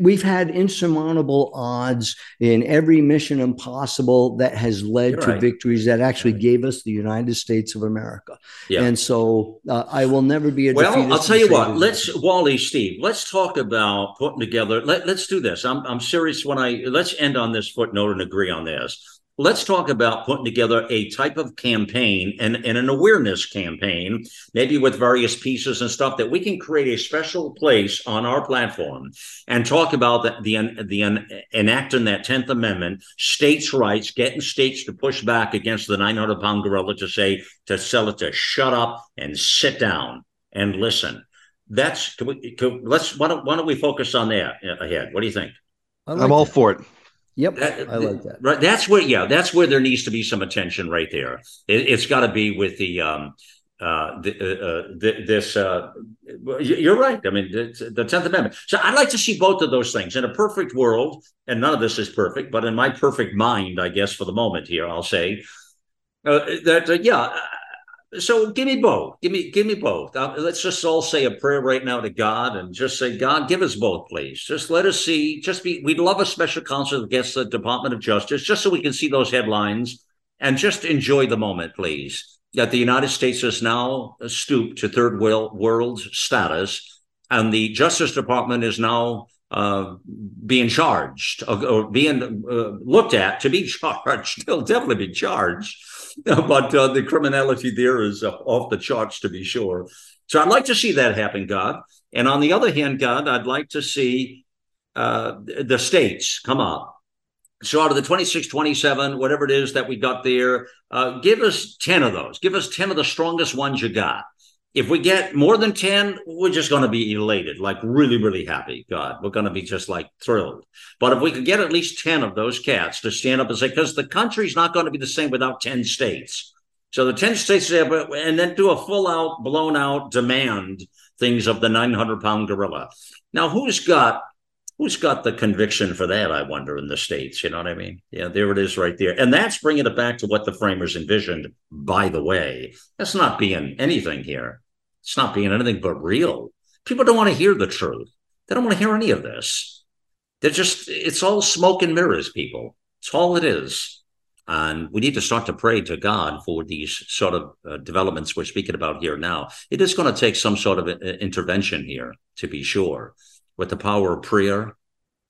We've had insurmountable odds in every mission impossible that has led You're to right. victories that actually gave us the United States of America. Yeah. And so uh, I will never be a Well, I'll tell you what. Let's. Wally, Steve. Let's talk about putting together. Let, let's do this. I'm I'm serious. When I let's end on this footnote and agree on this. Let's talk about putting together a type of campaign and, and an awareness campaign, maybe with various pieces and stuff that we can create a special place on our platform and talk about the the, the enacting that Tenth Amendment, states' rights, getting states to push back against the 900 pound gorilla to say to sell it to shut up and sit down and listen. That's can we, can, let's why don't, why don't we focus on that ahead? What do you think? I like I'm all that. for it. Yep, That- I like that. Right, that's where yeah, that's where there needs to be some attention right there. It, it's got to be with the um uh, the, uh, uh, th- this uh, you're right. I mean, the the Tenth Amendment. So I'd like to see both of those things in a perfect world, and none of this is perfect, but in my perfect mind, I guess for the moment here, I'll say uh, that uh, yeah. Uh, So give me both. Give me give me both. Uh, let's just all say a prayer right now to God and just say, God, give us both, please. Just let us see. Just be. We'd love a special counsel against the Department of Justice, just so we can see those headlines and just enjoy the moment, please. That the United States has now stooped to third world status, and the Justice Department is now uh, being charged or, or being uh, looked at to be (laughs) charged. They'll definitely be charged, (laughs) but uh, the criminality there is uh, off the charts to be sure. So I'd like to see that happen, God. And on the other hand, God, I'd like to see uh, the states come up. So out of the 26, 27, whatever it is that we got there, uh, give us 10 of those. Give us 10 of the strongest ones you got. If we get more than 10, we're just going to be elated, like really, really happy. God, we're going to be just like thrilled. But if we could get at least 10 of those cats to stand up and say, because the country's not going to be the same without 10 states. So the 10 states, have, and then do a full out, blown out demand things of the 900 pound gorilla. Now, who's got who's got the conviction for that i wonder in the states? You know what i mean? Yeah there it is right there. And that's bringing it back to what the framers envisioned by the way. That's not being anything here. It's not being anything but real. People don't want to hear the truth. They don't want to hear any of this. They're just it's all smoke and mirrors people. It's all it is. And we need to start to pray to god for these sort of uh, developments we're speaking about here now. It is going to take some sort of uh, intervention here to be sure with the power of prayer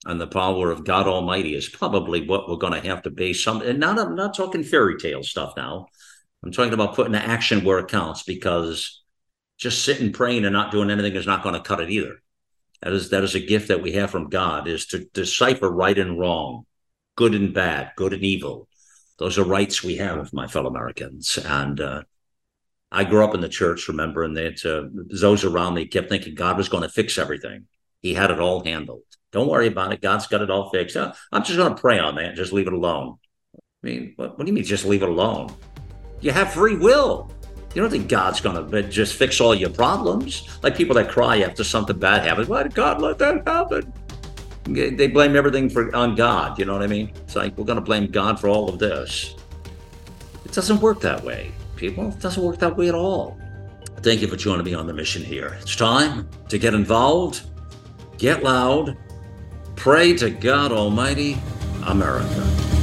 and the power of God Almighty is probably what we're going to have to base some. And not I'm not talking fairy tale stuff now. I'm talking about putting the action where it counts because just sitting praying and not doing anything is not going to cut it either. That is that is a gift that we have from God is to decipher right and wrong, good and bad, good and evil. Those are rights we have, my fellow Americans, and. uh I grew up in the church, remembering that uh, those around me kept thinking God was going to fix everything. He had it all handled. Don't worry about it. God's got it all fixed. Uh, I'm just going to pray on that. Just leave it alone. I mean, what, what do you mean just leave it alone? You have free will. You don't think God's going to just fix all your problems? Like people that cry after something bad happens. Why did God let that happen? They blame everything for on God. You know what I mean? It's like we're going to blame God for all of this. It doesn't work that way, people. It doesn't work that way at all. Thank you for joining me on the mission here. It's time to get involved get loud, pray to God Almighty, America.